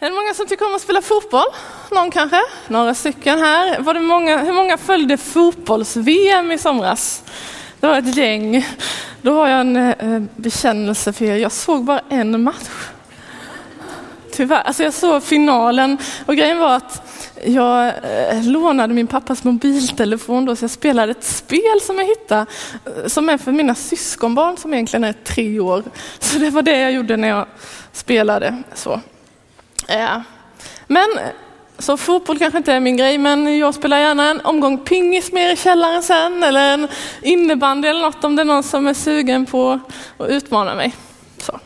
Är det många som tycker om att spela fotboll? Någon kanske? Några stycken här. Var det många, hur många följde fotbolls-VM i somras? Det var ett gäng. Då har jag en eh, bekännelse för er. Jag såg bara en match. Tyvärr. Alltså jag såg finalen och grejen var att jag eh, lånade min pappas mobiltelefon då, så jag spelade ett spel som jag hittade eh, som är för mina syskonbarn som egentligen är tre år. Så det var det jag gjorde när jag spelade. så. Eh, Men så fotboll kanske inte är min grej, men jag spelar gärna en omgång pingis mer i källaren sen, eller en innebandy eller något om det är någon som är sugen på att utmana mig. Så.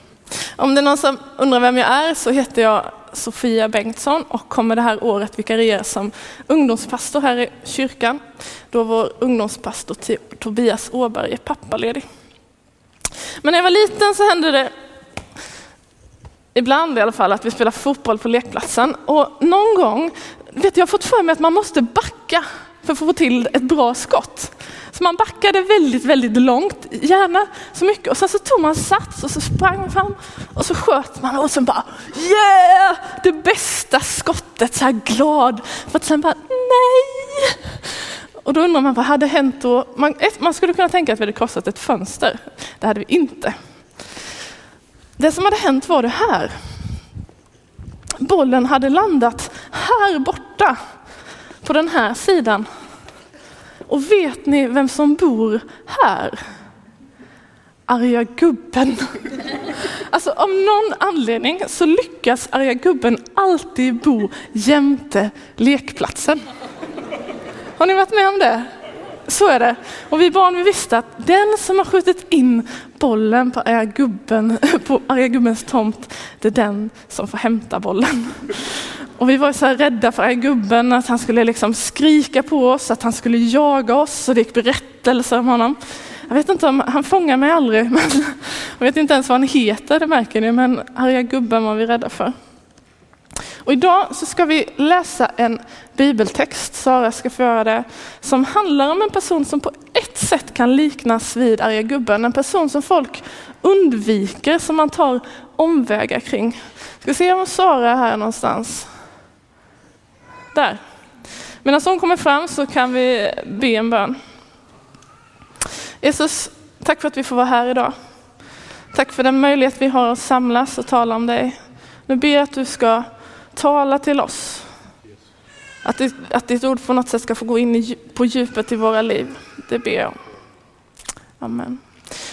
Om det är någon som undrar vem jag är så heter jag Sofia Bengtsson och kommer det här året vikariera som ungdomspastor här i kyrkan, då vår ungdomspastor Tobias Åberg är pappaledig. Men när jag var liten så hände det ibland i alla fall, att vi spelar fotboll på lekplatsen. Och någon gång, vet jag har fått för mig att man måste backa för att få till ett bra skott. Så man backade väldigt, väldigt långt, gärna så mycket. Och sen så tog man sats och så sprang man fram och så sköt man och sen bara yeah! Det bästa skottet, så här glad. För att sen bara nej! Och då undrar man vad hade hänt då? Man, man skulle kunna tänka att vi hade krossat ett fönster. Det hade vi inte. Det som hade hänt var det här. Bollen hade landat här borta på den här sidan. Och vet ni vem som bor här? Arga gubben. Alltså av någon anledning så lyckas arga gubben alltid bo jämte lekplatsen. Har ni varit med om det? Så är det. Och vi barn vi visste att den som har skjutit in bollen på arga, gubben, på arga gubbens tomt, det är den som får hämta bollen. Och vi var så rädda för arga gubben, att han skulle liksom skrika på oss, att han skulle jaga oss och det gick berättelser om honom. Jag vet inte om, han fångar mig aldrig, men jag vet inte ens vad han heter, det märker ni, men arga gubben var vi rädda för. Och idag så ska vi läsa en bibeltext, Sara ska få göra det, som handlar om en person som på ett sätt kan liknas vid arga gubben. En person som folk undviker, som man tar omvägar kring. Ska se om Sara är här någonstans. Där. Medan hon kommer fram så kan vi be en bön. Jesus, tack för att vi får vara här idag. Tack för den möjlighet vi har att samlas och tala om dig. Nu ber jag att du ska tala till oss. Att, det, att ditt ord på något sätt ska få gå in i, på djupet i våra liv. Det ber jag Amen.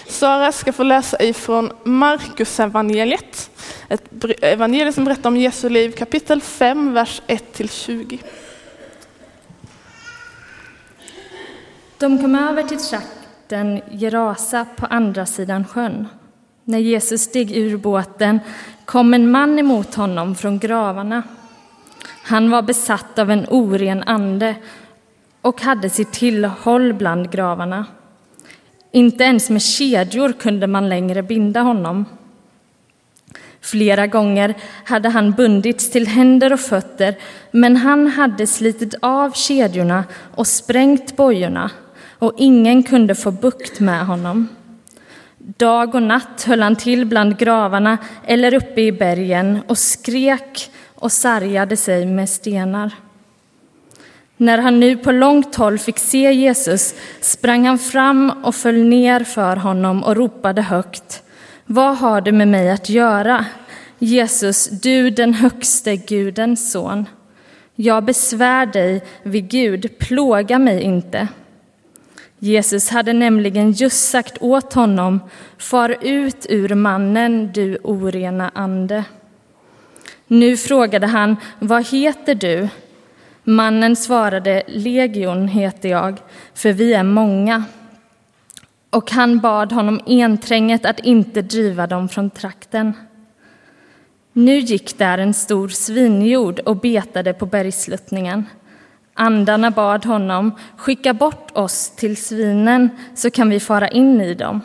Sara ska få läsa ifrån Markus evangeliet. Ett evangelium som berättar om Jesu liv, kapitel 5, vers 1-20. De kom över till trakten Gerasa på andra sidan sjön. När Jesus steg ur båten kom en man emot honom från gravarna. Han var besatt av en oren ande och hade sitt tillhåll bland gravarna. Inte ens med kedjor kunde man längre binda honom. Flera gånger hade han bundits till händer och fötter, men han hade slitit av kedjorna och sprängt bojorna, och ingen kunde få bukt med honom. Dag och natt höll han till bland gravarna eller uppe i bergen och skrek och sargade sig med stenar. När han nu på långt håll fick se Jesus sprang han fram och föll ner för honom och ropade högt. Vad har du med mig att göra? Jesus, du den högste Gudens son. Jag besvär dig vid Gud, plåga mig inte. Jesus hade nämligen just sagt åt honom, far ut ur mannen, du orena ande. Nu frågade han, vad heter du? Mannen svarade, Legion heter jag, för vi är många. Och han bad honom entränget att inte driva dem från trakten. Nu gick där en stor svinjord och betade på bergsluttningen. Andarna bad honom, skicka bort oss till svinen så kan vi fara in i dem.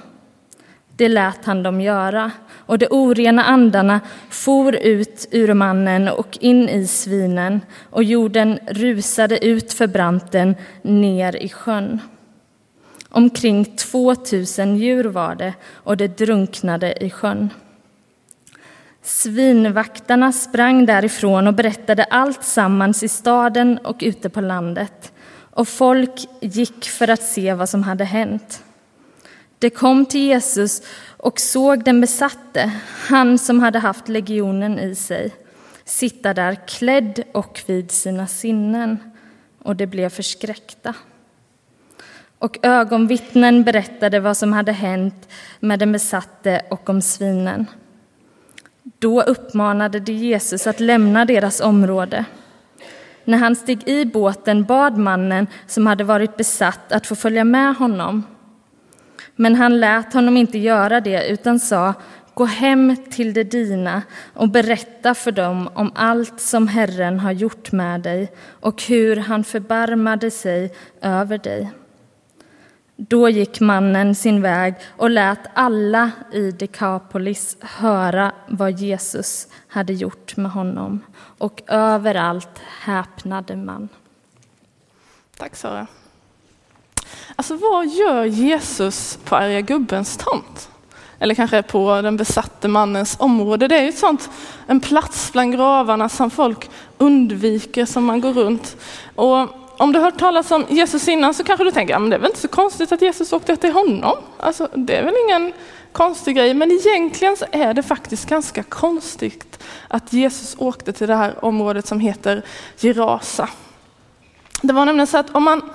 Det lät han dem göra, och de orena andarna for ut ur mannen och in i svinen, och jorden rusade ut för branten ner i sjön. Omkring två tusen djur var det, och det drunknade i sjön. Svinvaktarna sprang därifrån och berättade allt sammans i staden och ute på landet. Och folk gick för att se vad som hade hänt. De kom till Jesus och såg den besatte, han som hade haft legionen i sig, sitta där klädd och vid sina sinnen, och de blev förskräckta. Och ögonvittnen berättade vad som hade hänt med den besatte och om svinen. Då uppmanade de Jesus att lämna deras område. När han steg i båten bad mannen som hade varit besatt att få följa med honom. Men han lät honom inte göra det utan sa Gå hem till de dina och berätta för dem om allt som Herren har gjort med dig och hur han förbarmade sig över dig. Då gick mannen sin väg och lät alla i Dekapolis höra vad Jesus hade gjort med honom. Och överallt häpnade man. Tack Sara. Alltså vad gör Jesus på arga gubbens tomt? Eller kanske på den besatte mannens område. Det är ju sånt, en plats bland gravarna som folk undviker som man går runt. Och om du har hört talas om Jesus innan så kanske du tänker, att men det är väl inte så konstigt att Jesus åkte till honom. Alltså, det är väl ingen konstig grej, men egentligen så är det faktiskt ganska konstigt att Jesus åkte till det här området som heter Gerasa. Det var nämligen så att om man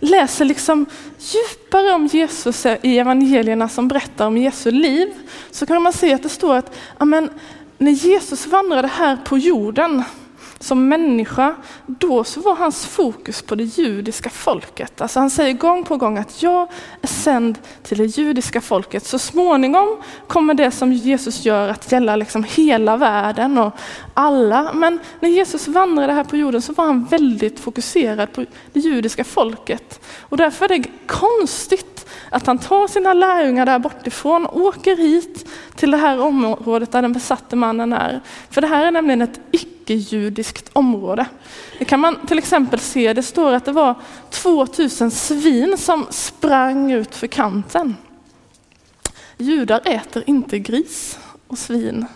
läser liksom djupare om Jesus i evangelierna som berättar om Jesu liv, så kan man se att det står att amen, när Jesus vandrade här på jorden som människa, då så var hans fokus på det judiska folket. Alltså han säger gång på gång att jag är sänd till det judiska folket. Så småningom kommer det som Jesus gör att gälla liksom hela världen och alla. Men när Jesus vandrade här på jorden så var han väldigt fokuserad på det judiska folket. Och därför är det konstigt att han tar sina lärjungar där bortifrån, åker hit till det här området där den besatte mannen är. För det här är nämligen ett icke-judiskt område. Det kan man till exempel se, det står att det var 2000 svin som sprang ut för kanten. Judar äter inte gris och svin.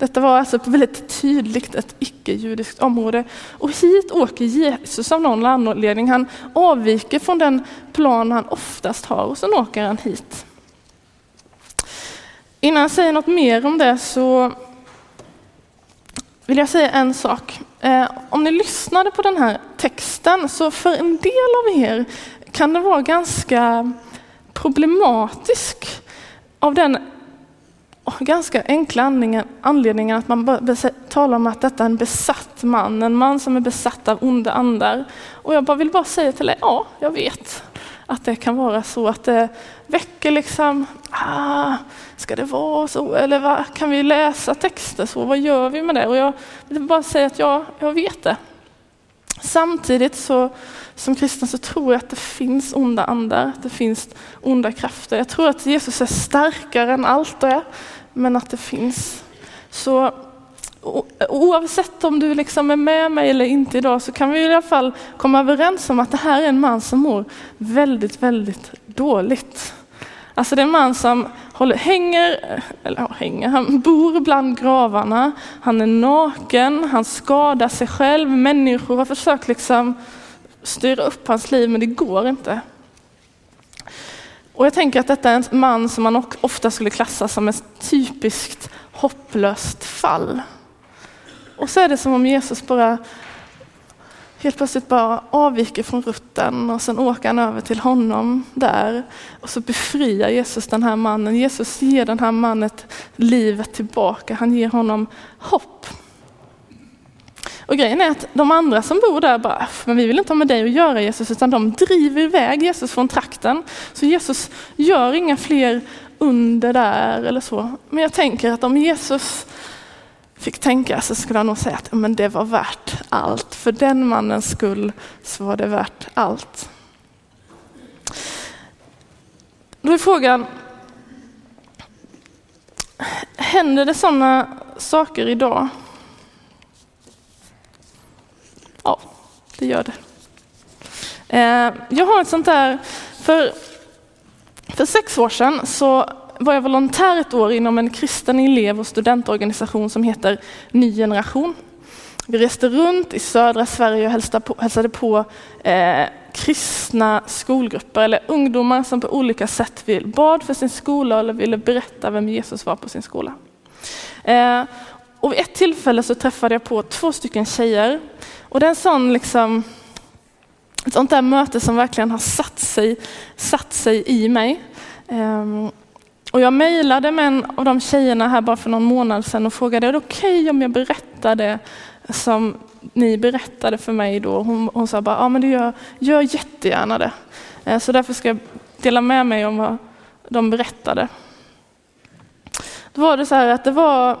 Detta var alltså väldigt tydligt ett icke-judiskt område. Och hit åker Jesus av någon anledning. Han avviker från den plan han oftast har och sen åker han hit. Innan jag säger något mer om det så vill jag säga en sak. Eh, om ni lyssnade på den här texten så för en del av er kan det vara ganska problematisk av den ganska enkla anledningen att man talar om att detta är en besatt man, en man som är besatt av onda andar. Och jag bara vill bara säga till dig, ja, jag vet att det kan vara så att det väcker liksom, ah, ska det vara så? Eller vad, kan vi läsa texter så? Vad gör vi med det? Och jag vill bara säga att ja, jag vet det. Samtidigt så som kristen så tror jag att det finns onda andar, det finns onda krafter. Jag tror att Jesus är starkare än allt det, men att det finns. Så oavsett om du liksom är med mig eller inte idag så kan vi i alla fall komma överens om att det här är en man som mår väldigt, väldigt dåligt. Alltså det är en man som håller, hänger, eller ja, hänger, han bor bland gravarna, han är naken, han skadar sig själv, människor har försökt liksom styra upp hans liv men det går inte. Och jag tänker att detta är en man som man ofta skulle klassa som ett typiskt hopplöst fall. Och så är det som om Jesus bara helt plötsligt bara avviker från rutten och sen åker han över till honom där. Och så befriar Jesus den här mannen. Jesus ger den här mannen livet tillbaka. Han ger honom hopp. Och grejen är att de andra som bor där bara, äh, men vi vill inte ha med dig att göra Jesus, utan de driver iväg Jesus från trakten. Så Jesus gör inga fler under där eller så. Men jag tänker att om Jesus fick tänka så skulle han nog säga att men det var värt allt. För den mannens skull så var det värt allt. Då är frågan, händer det sådana saker idag? Ja, det gör det. Eh, jag har ett sånt där, för, för sex år sedan så var jag volontär ett år inom en kristen elev och studentorganisation som heter Ny generation. Vi reste runt i södra Sverige och hälsade på, hälsade på eh, kristna skolgrupper eller ungdomar som på olika sätt vill, bad för sin skola eller ville berätta vem Jesus var på sin skola. Eh, och vid ett tillfälle så träffade jag på två stycken tjejer och det är en sån liksom, ett sånt där möte som verkligen har satt sig, satt sig i mig. Um, och jag mejlade med en av de tjejerna här bara för någon månad sedan och frågade, är det okej okay om jag berättar det som ni berättade för mig då? Hon, hon sa bara, ja men det gör, gör jättegärna det. Eh, så därför ska jag dela med mig om vad de berättade. Då var det så här att det var,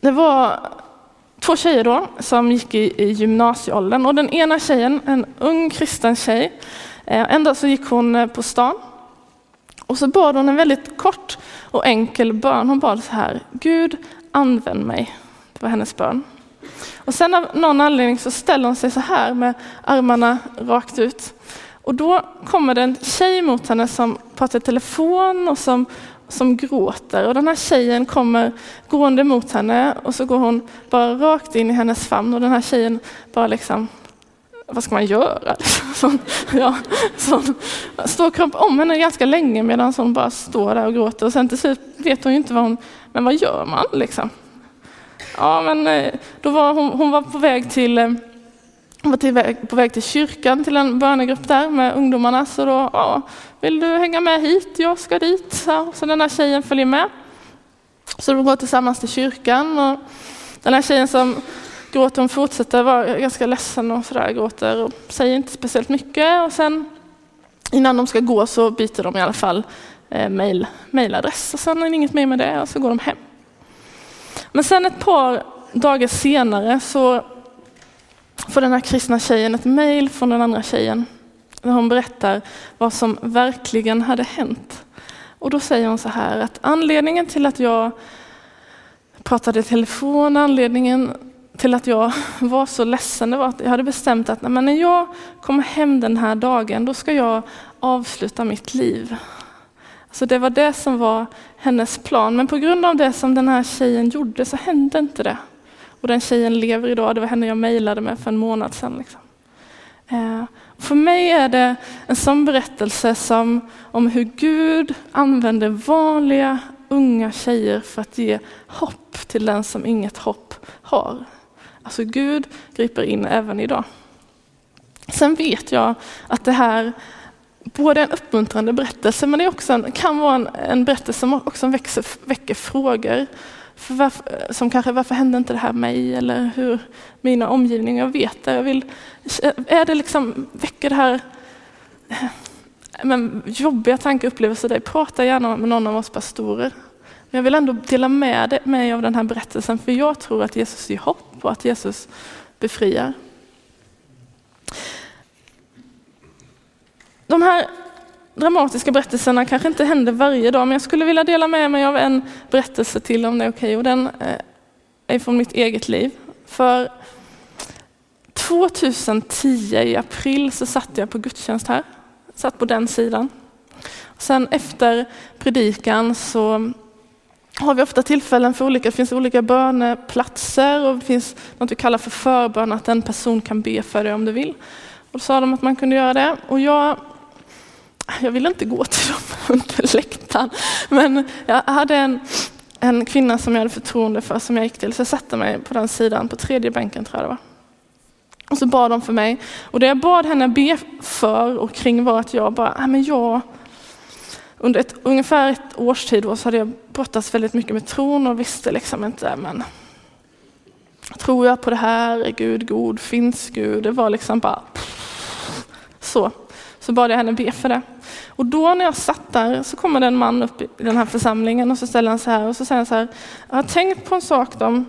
det var två tjejer då som gick i, i gymnasieåldern och den ena tjejen, en ung kristen tjej, eh, en dag så gick hon eh, på stan och så bad hon en väldigt kort och enkel bön. Hon bad så här, Gud använd mig. Det var hennes bön. Och sen av någon anledning så ställer hon sig så här med armarna rakt ut. Och då kommer det en tjej mot henne som pratar i telefon och som, som gråter. Och den här tjejen kommer gående mot henne och så går hon bara rakt in i hennes famn och den här tjejen bara liksom vad ska man göra? Sån, ja, sån, står och krampar om henne ganska länge medan hon bara står där och gråter och sen till slut vet hon ju inte vad hon, men vad gör man liksom? Ja, men eh, då var hon, hon var på väg till eh, var på väg till kyrkan, till en bönegrupp där med ungdomarna. Så då, ja, vill du hänga med hit? Jag ska dit. Så, så den här tjejen följer med. Så de går tillsammans till kyrkan. Och den här tjejen som gråter, hon fortsätter vara ganska ledsen och sådär, gråter och säger inte speciellt mycket. Och sen innan de ska gå så byter de i alla fall eh, mail, mailadress och sen är det inget mer med det och så går de hem. Men sen ett par dagar senare så får den här kristna tjejen ett mejl från den andra tjejen där hon berättar vad som verkligen hade hänt. Och då säger hon så här att anledningen till att jag pratade i telefon, anledningen till att jag var så ledsen, det var att jag hade bestämt att när jag kommer hem den här dagen, då ska jag avsluta mitt liv. Så det var det som var hennes plan. Men på grund av det som den här tjejen gjorde så hände inte det. Och den tjejen lever idag, det var henne jag mejlade med för en månad sedan. Liksom. Eh, för mig är det en sån berättelse som, om hur Gud använder vanliga unga tjejer för att ge hopp till den som inget hopp har. Alltså Gud griper in även idag. Sen vet jag att det här både en uppmuntrande berättelse men det också en, kan vara en, en berättelse som också växer, väcker frågor. Varför, som kanske varför hände inte det här mig eller hur mina omgivningar vet det. Jag vill, är det liksom, väcker det här eh, men, jobbiga tankeupplevelser, dig, prata gärna med någon av oss pastorer. Men jag vill ändå dela med mig av den här berättelsen för jag tror att Jesus ger hopp och att Jesus befriar. De här dramatiska berättelserna kanske inte händer varje dag, men jag skulle vilja dela med mig av en berättelse till om det är okej. Okay. Och den eh, är från mitt eget liv. För 2010 i april så satt jag på gudstjänst här. Satt på den sidan. Sen efter predikan så har vi ofta tillfällen för olika, det finns olika böneplatser och det finns något vi kallar för förbön, att en person kan be för dig om du vill. Och då sa de att man kunde göra det. Och jag jag ville inte gå till dem under läktaren. Men jag hade en, en kvinna som jag hade förtroende för som jag gick till. Så jag satte mig på den sidan, på tredje bänken tror jag det var. Och så bad de för mig. Och det jag bad henne be för och kring var att jag bara, äh, men jag under ett, ungefär ett års tid så hade jag brottats väldigt mycket med tron och visste liksom inte, men tror jag på det här? Är Gud god? Finns Gud? Det var liksom bara så. Så bad jag henne be för det. Och då när jag satt där så kommer det en man upp i den här församlingen och så ställer han sig här och så säger han så här. Jag har tänkt på en sak de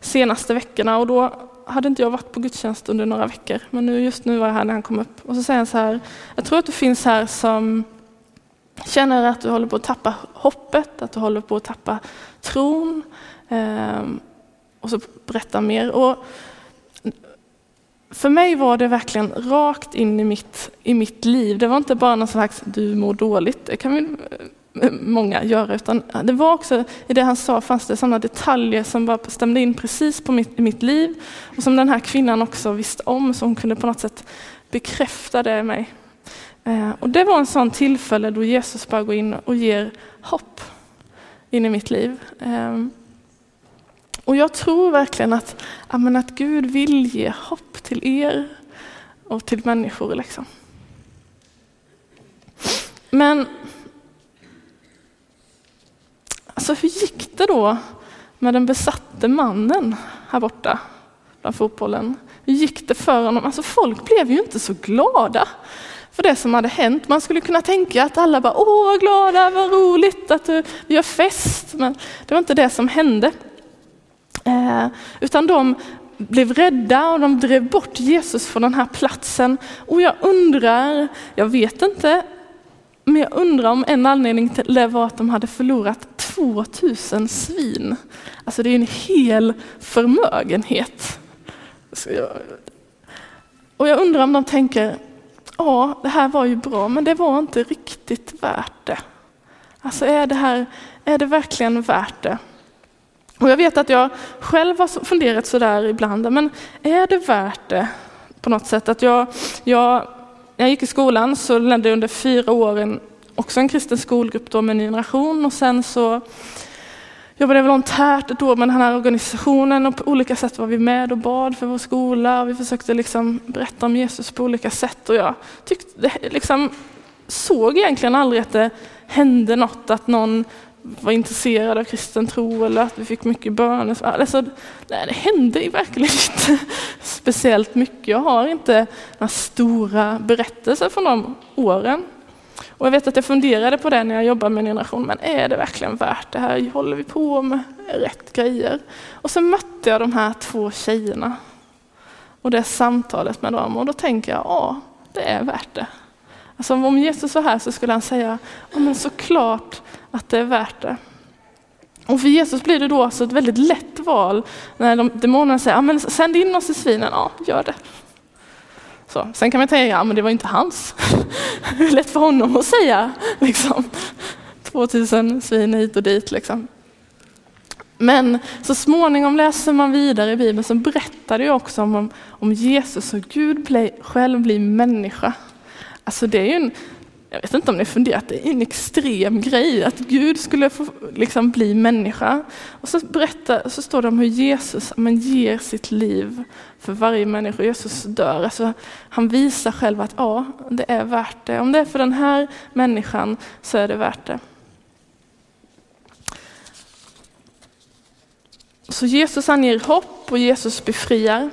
senaste veckorna och då hade inte jag varit på gudstjänst under några veckor. Men nu, just nu var jag här när han kom upp. Och så säger han så här. Jag tror att du finns här som känner att du håller på att tappa hoppet, att du håller på att tappa tron. Ehm, och så berättar mer. Och för mig var det verkligen rakt in i mitt, i mitt liv. Det var inte bara någon slags du mår dåligt. Det kan väl eh, många göra, utan det var också i det han sa fanns det sådana detaljer som bara stämde in precis på mitt, mitt liv och som den här kvinnan också visste om, så hon kunde på något sätt bekräfta det i mig. Eh, och det var en sån tillfälle då Jesus bara går in och ger hopp in i mitt liv. Ehm, och jag tror verkligen att, att Gud vill ge hopp till er och till människor. Liksom. Men alltså hur gick det då med den besatte mannen här borta bland fotbollen? Hur gick det för honom? Alltså folk blev ju inte så glada för det som hade hänt. Man skulle kunna tänka att alla bara, åh glada, vad roligt att vi gör fest. Men det var inte det som hände. Eh, utan de blev rädda och de drev bort Jesus från den här platsen. Och jag undrar, jag vet inte, men jag undrar om en anledning till det var att de hade förlorat 2000 svin. Alltså det är en hel förmögenhet. Och jag undrar om de tänker, ja det här var ju bra men det var inte riktigt värt det. Alltså är det här, är det verkligen värt det? Och jag vet att jag själv har funderat sådär ibland, men är det värt det på något sätt? Att jag, jag, jag gick i skolan så ledde jag under fyra år också en kristen skolgrupp då med en Generation och sen så jobbade jag volontärt då med den här organisationen och på olika sätt var vi med och bad för vår skola och vi försökte liksom berätta om Jesus på olika sätt och jag tyckte, liksom, såg egentligen aldrig att det hände något, att någon var intresserad av kristen tro eller att vi fick mycket böner. Alltså, nej, det hände verkligen inte speciellt mycket. Jag har inte några stora berättelser från de åren. Och jag vet att jag funderade på det när jag jobbade med en generation, men är det verkligen värt det här? Håller vi på med rätt grejer? Och så mötte jag de här två tjejerna och det samtalet med dem och då tänker jag, ja, det är värt det. Alltså om Jesus var här så skulle han säga, ja men såklart att det är värt det. Och för Jesus blir det då alltså ett väldigt lätt val när de, demonerna säger, ja men sänd in oss i svinen, ja gör det. Så. Sen kan man tänka, ja men det var inte hans. Hur lätt för honom att säga liksom. 2000 svin hit och dit liksom. Men så småningom läser man vidare i Bibeln så berättar det också om, om Jesus och Gud själv blir människa. Alltså det är ju en, jag vet inte om ni funderat, det är en extrem grej att Gud skulle få liksom bli människa. Och så, berättar, så står det om hur Jesus men, ger sitt liv för varje människa. Jesus dör. Alltså, han visar själv att ja, det är värt det. Om det är för den här människan så är det värt det. Så Jesus han ger hopp och Jesus befriar.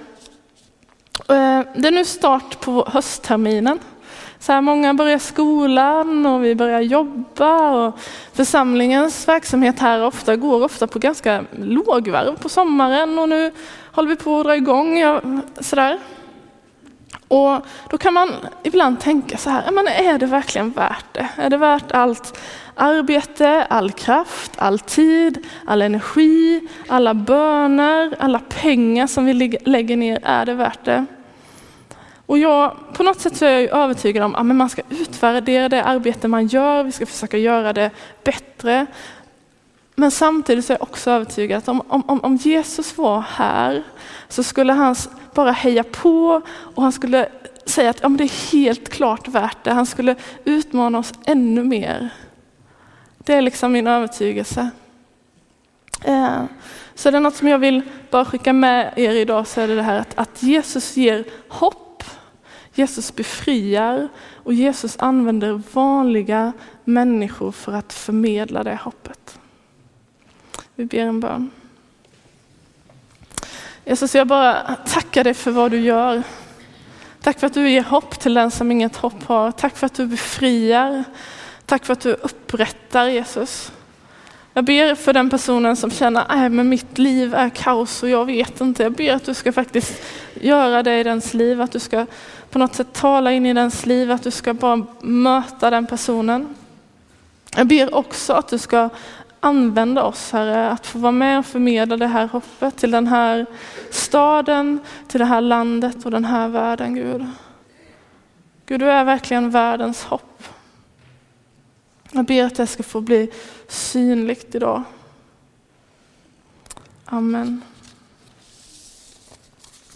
Eh, det är nu start på höstterminen. Så här, många börjar skolan och vi börjar jobba och församlingens verksamhet här ofta går ofta på ganska lågvarv på sommaren och nu håller vi på att dra igång. Ja, sådär. Och då kan man ibland tänka så här, men är det verkligen värt det? Är det värt allt arbete, all kraft, all tid, all energi, alla böner, alla pengar som vi lägger ner? Är det värt det? Och jag, på något sätt så är jag övertygad om att man ska utvärdera det arbete man gör, vi ska försöka göra det bättre. Men samtidigt så är jag också övertygad att om, om, om Jesus var här så skulle han bara heja på och han skulle säga att ja, det är helt klart värt det. Han skulle utmana oss ännu mer. Det är liksom min övertygelse. Eh, så det är något som jag vill bara skicka med er idag så är det det här att, att Jesus ger hopp Jesus befriar och Jesus använder vanliga människor för att förmedla det hoppet. Vi ber en bön. Jesus, jag bara tackar dig för vad du gör. Tack för att du ger hopp till den som inget hopp har. Tack för att du befriar. Tack för att du upprättar Jesus. Jag ber för den personen som känner äh, att mitt liv är kaos och jag vet inte. Jag ber att du ska faktiskt göra det i dens liv, att du ska på något sätt tala in i dens liv, att du ska bara möta den personen. Jag ber också att du ska använda oss Herre, att få vara med och förmedla det här hoppet till den här staden, till det här landet och den här världen Gud. Gud, du är verkligen världens hopp. Jag ber att det ska få bli synligt idag. Amen.